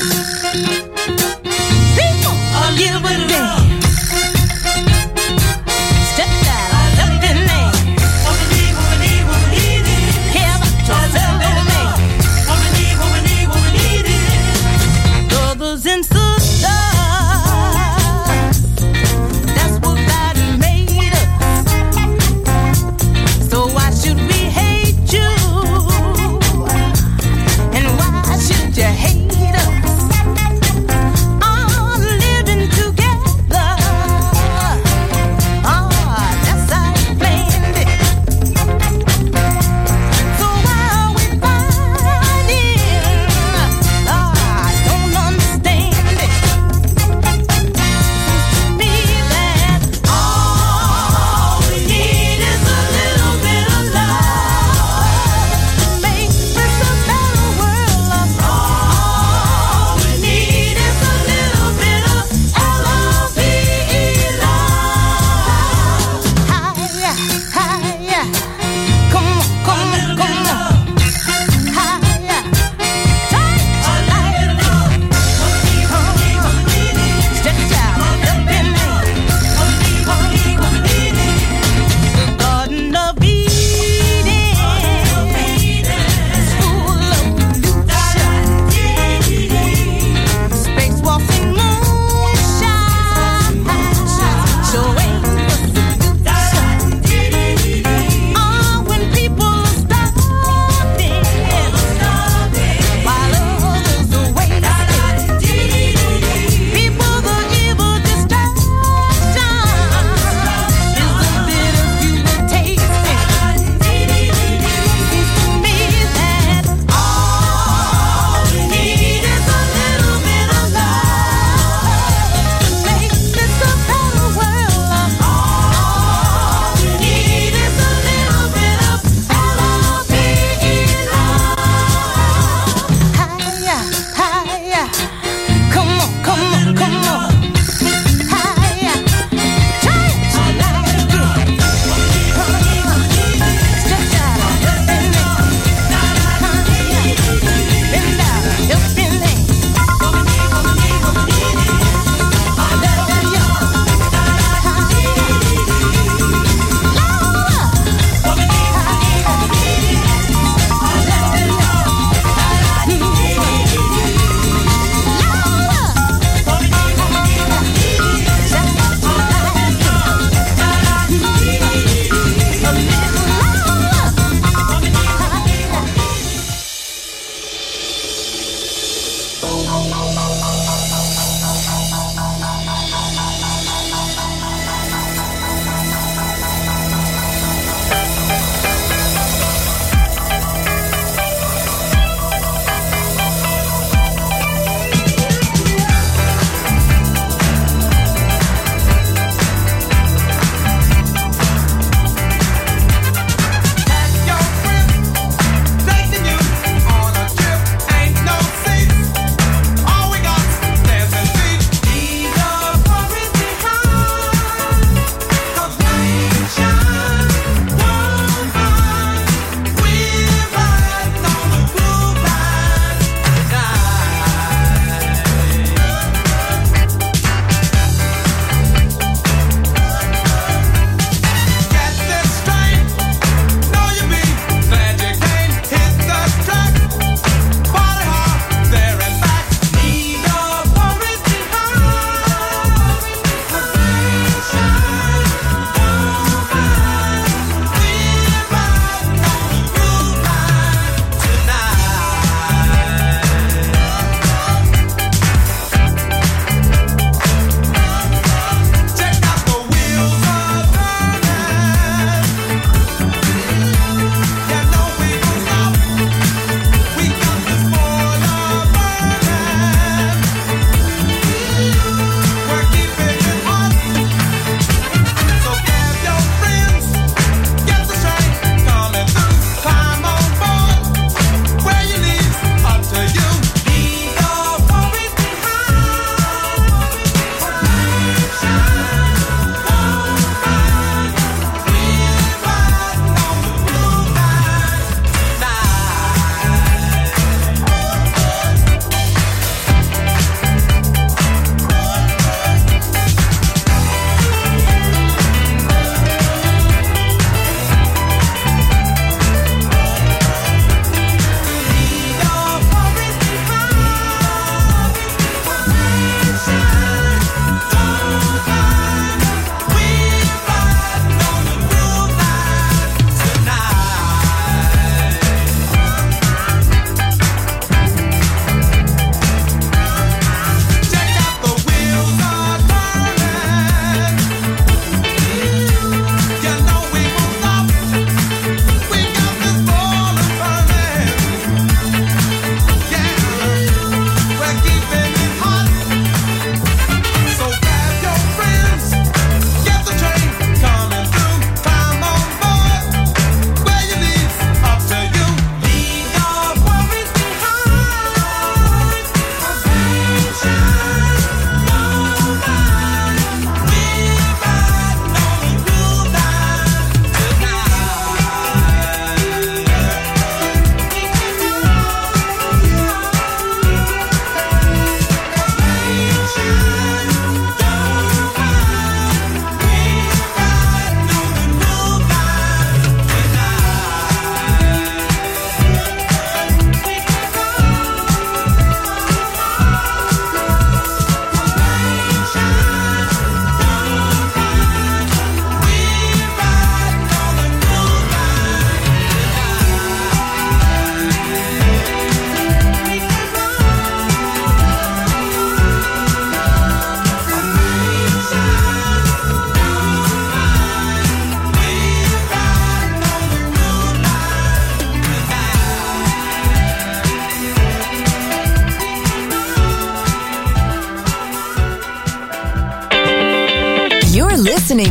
People are living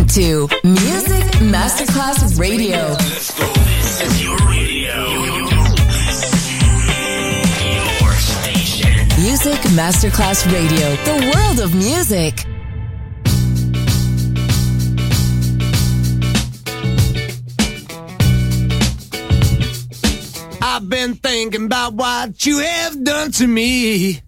to Music Masterclass Radio. Let's go. This is your radio. Your station. Music Masterclass Radio, the world of music. I've been thinking about what you have done to me.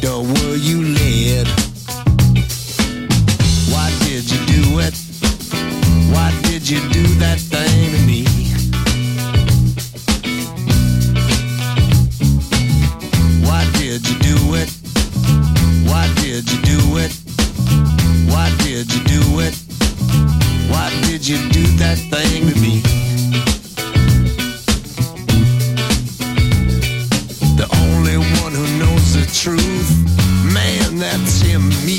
the wood. Me.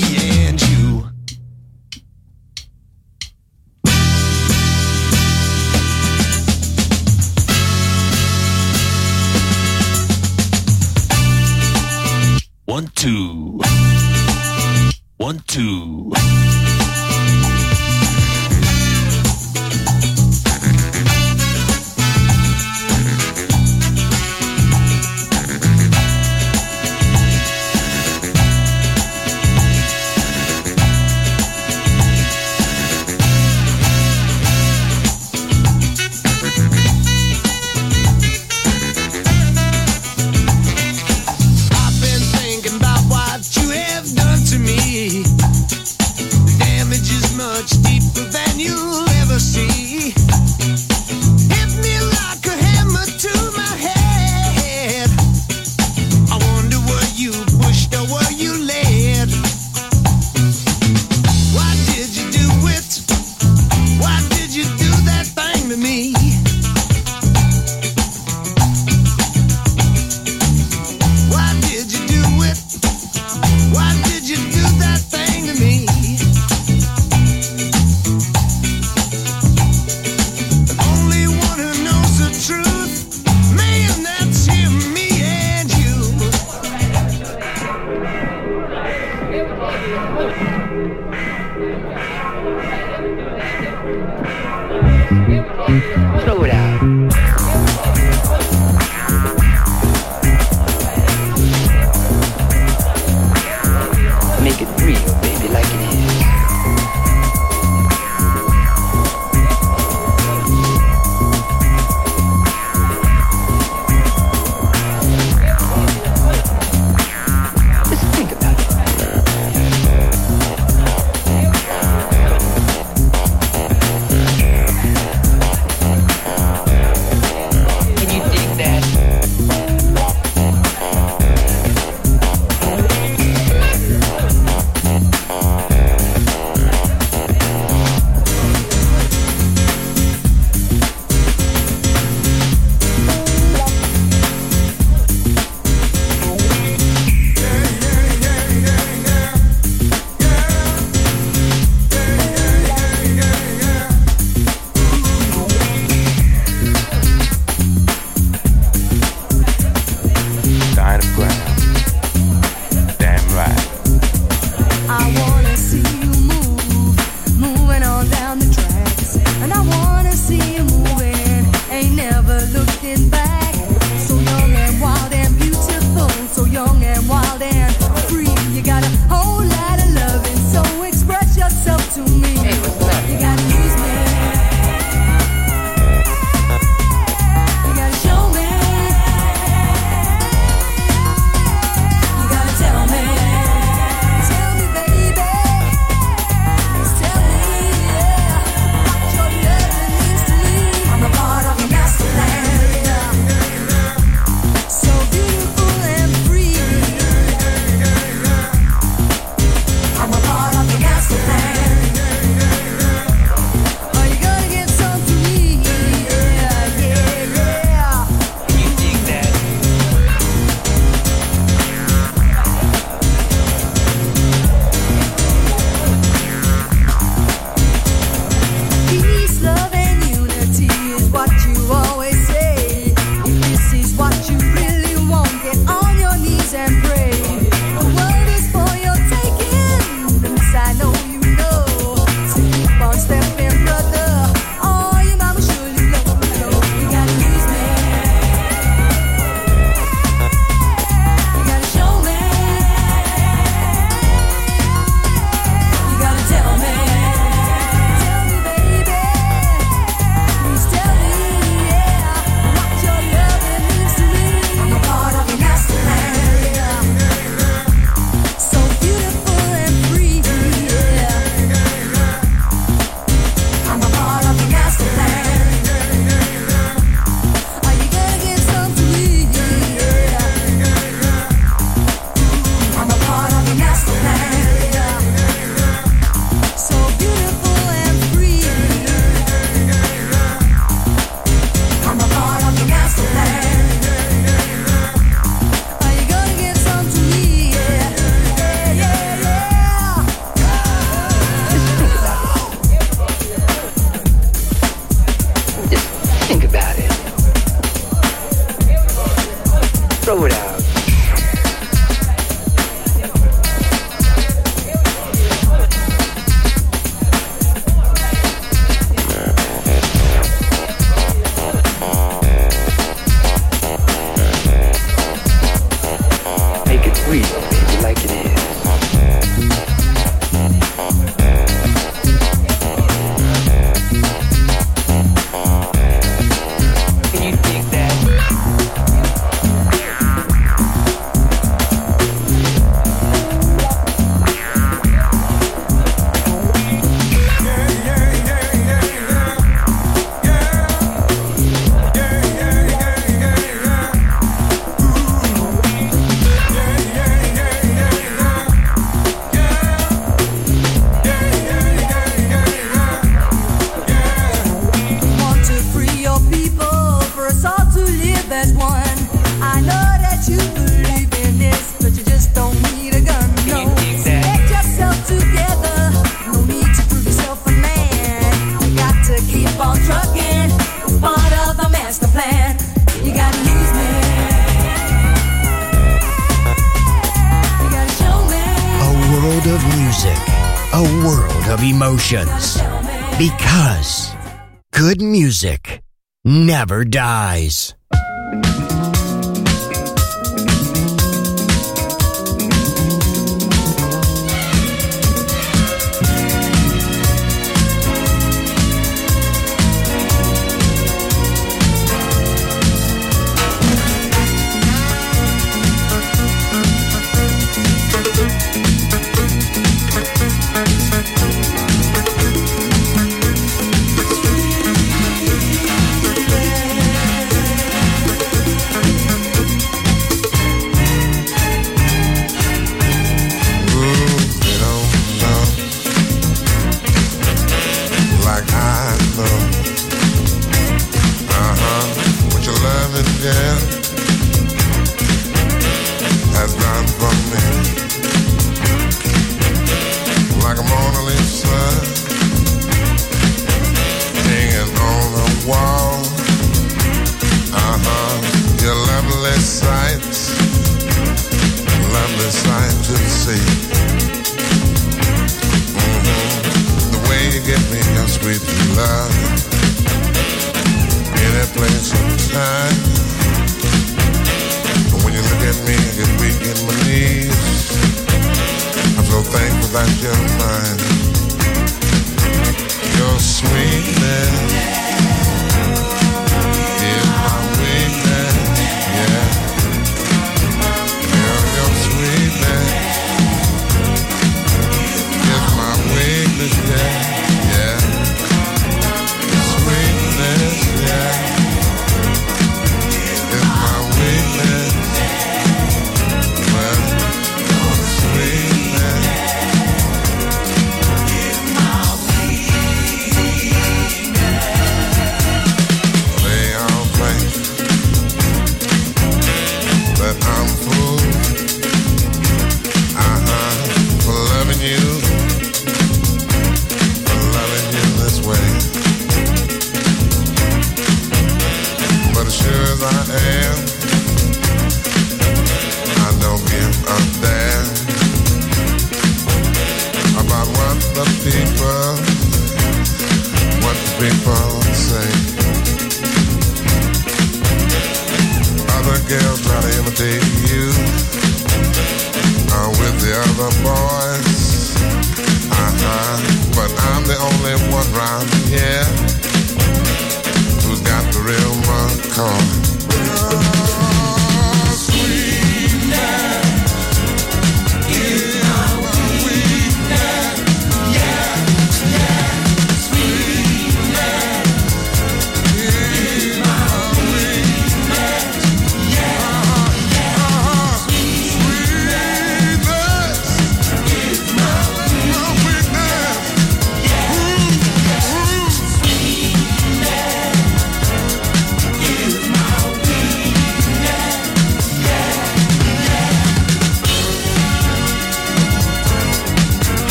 Never dies.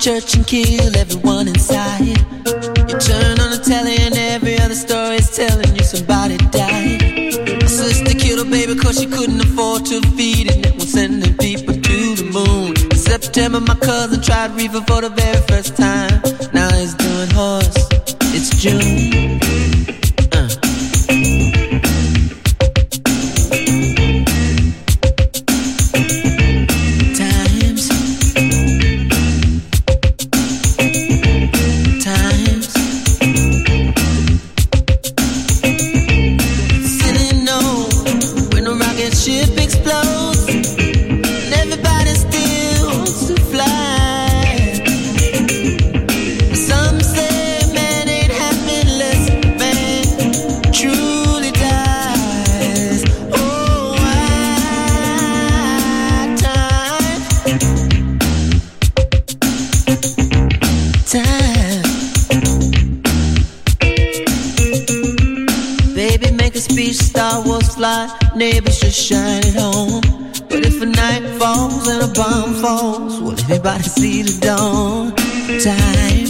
Church and kill everyone inside. You turn on the telly and every other story is telling you somebody died. My sister killed her baby cause she couldn't afford to feed it was sending people to the moon. In September, my cousin tried reefer for the very first time. Falls and a bomb falls, will everybody see the dawn? Time.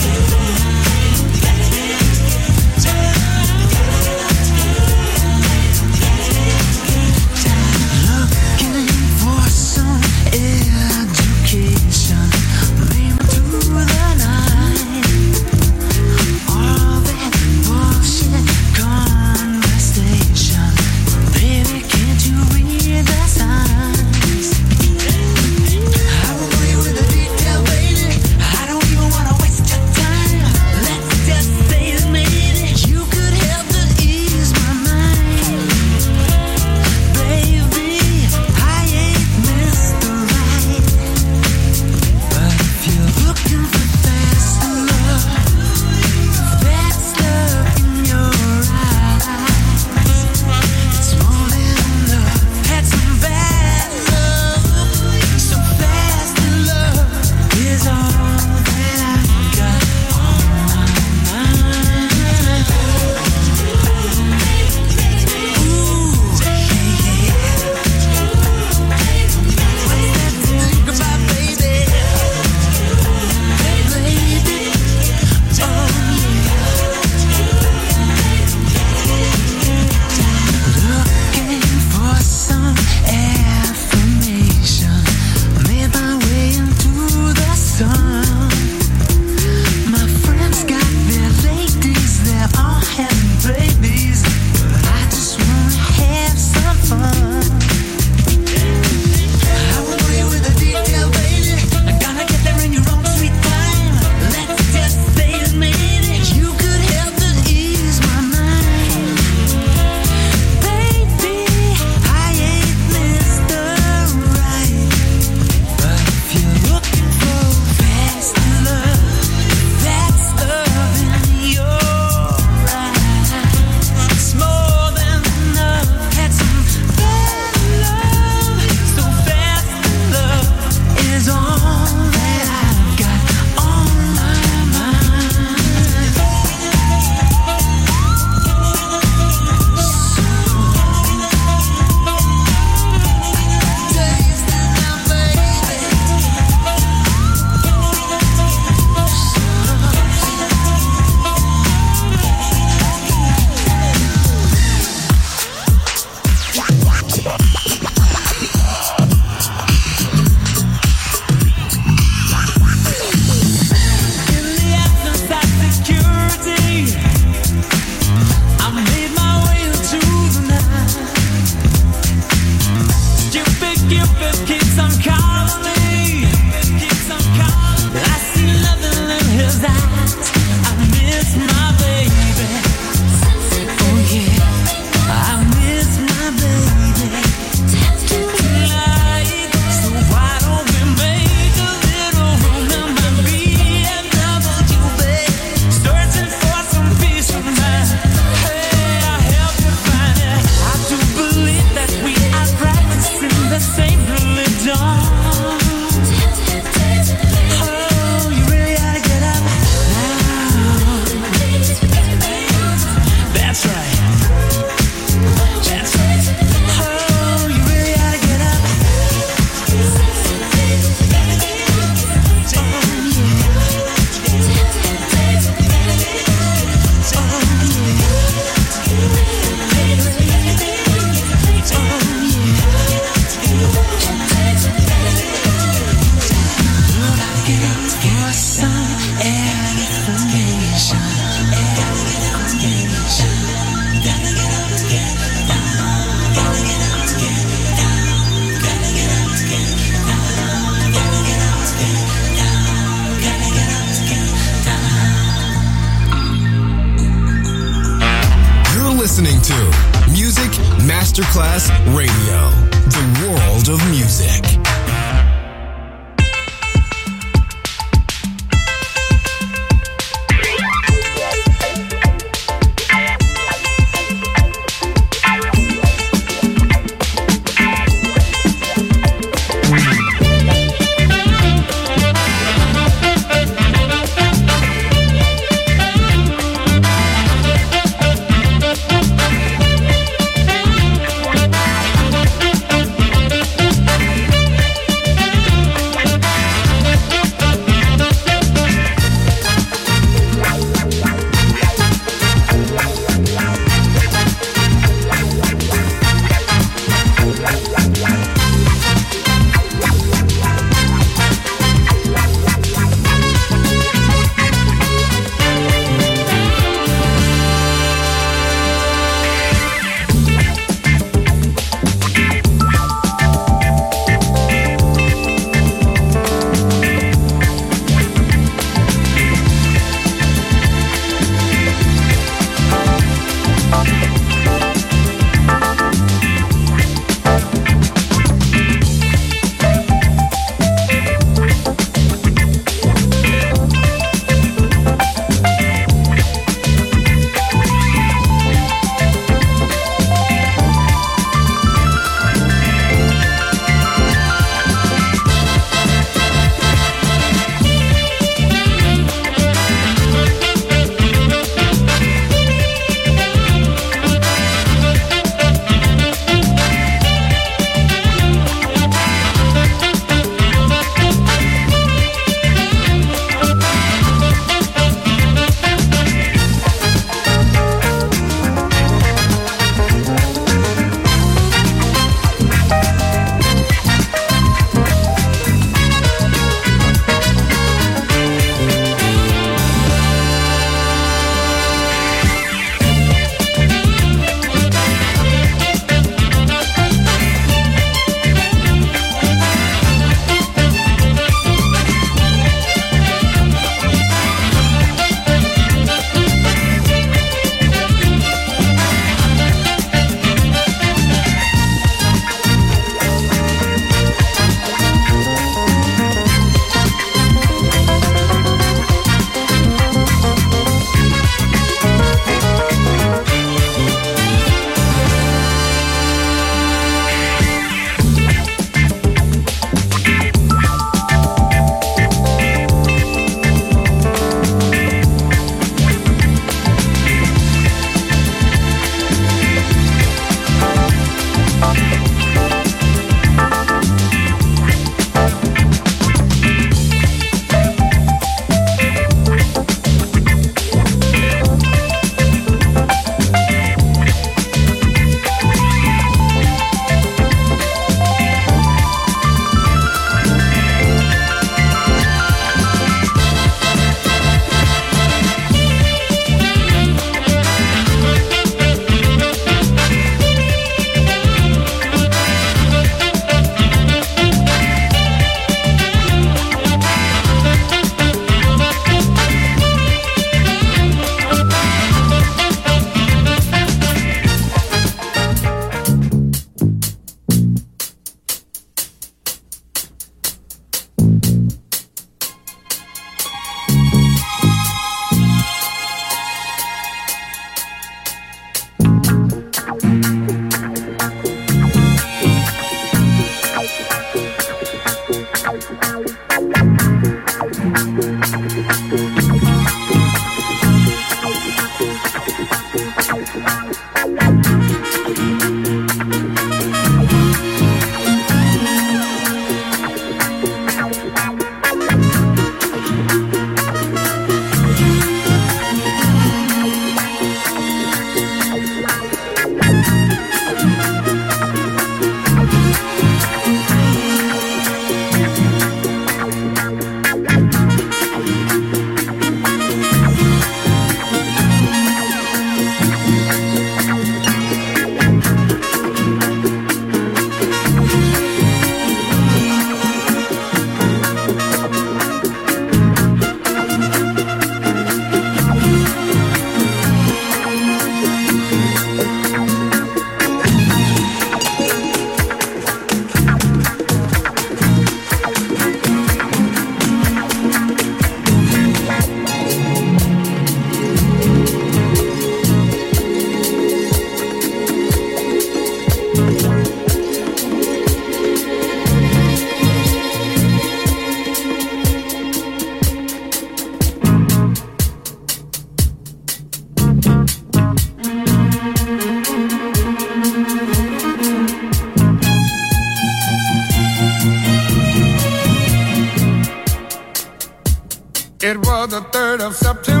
Of September.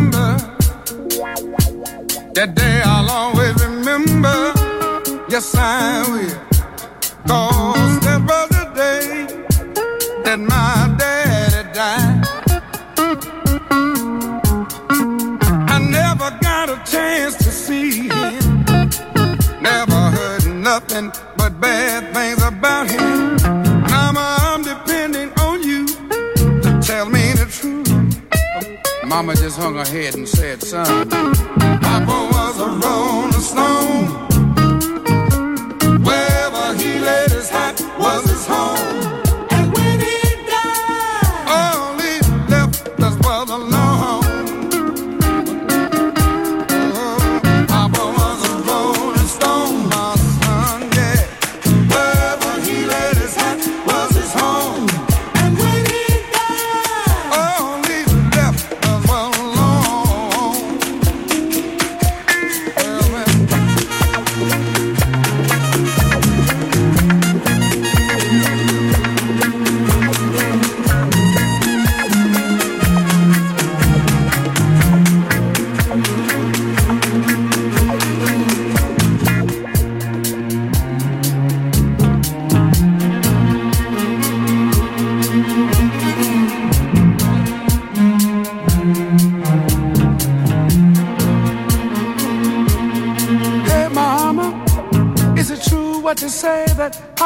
Home.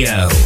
Radio.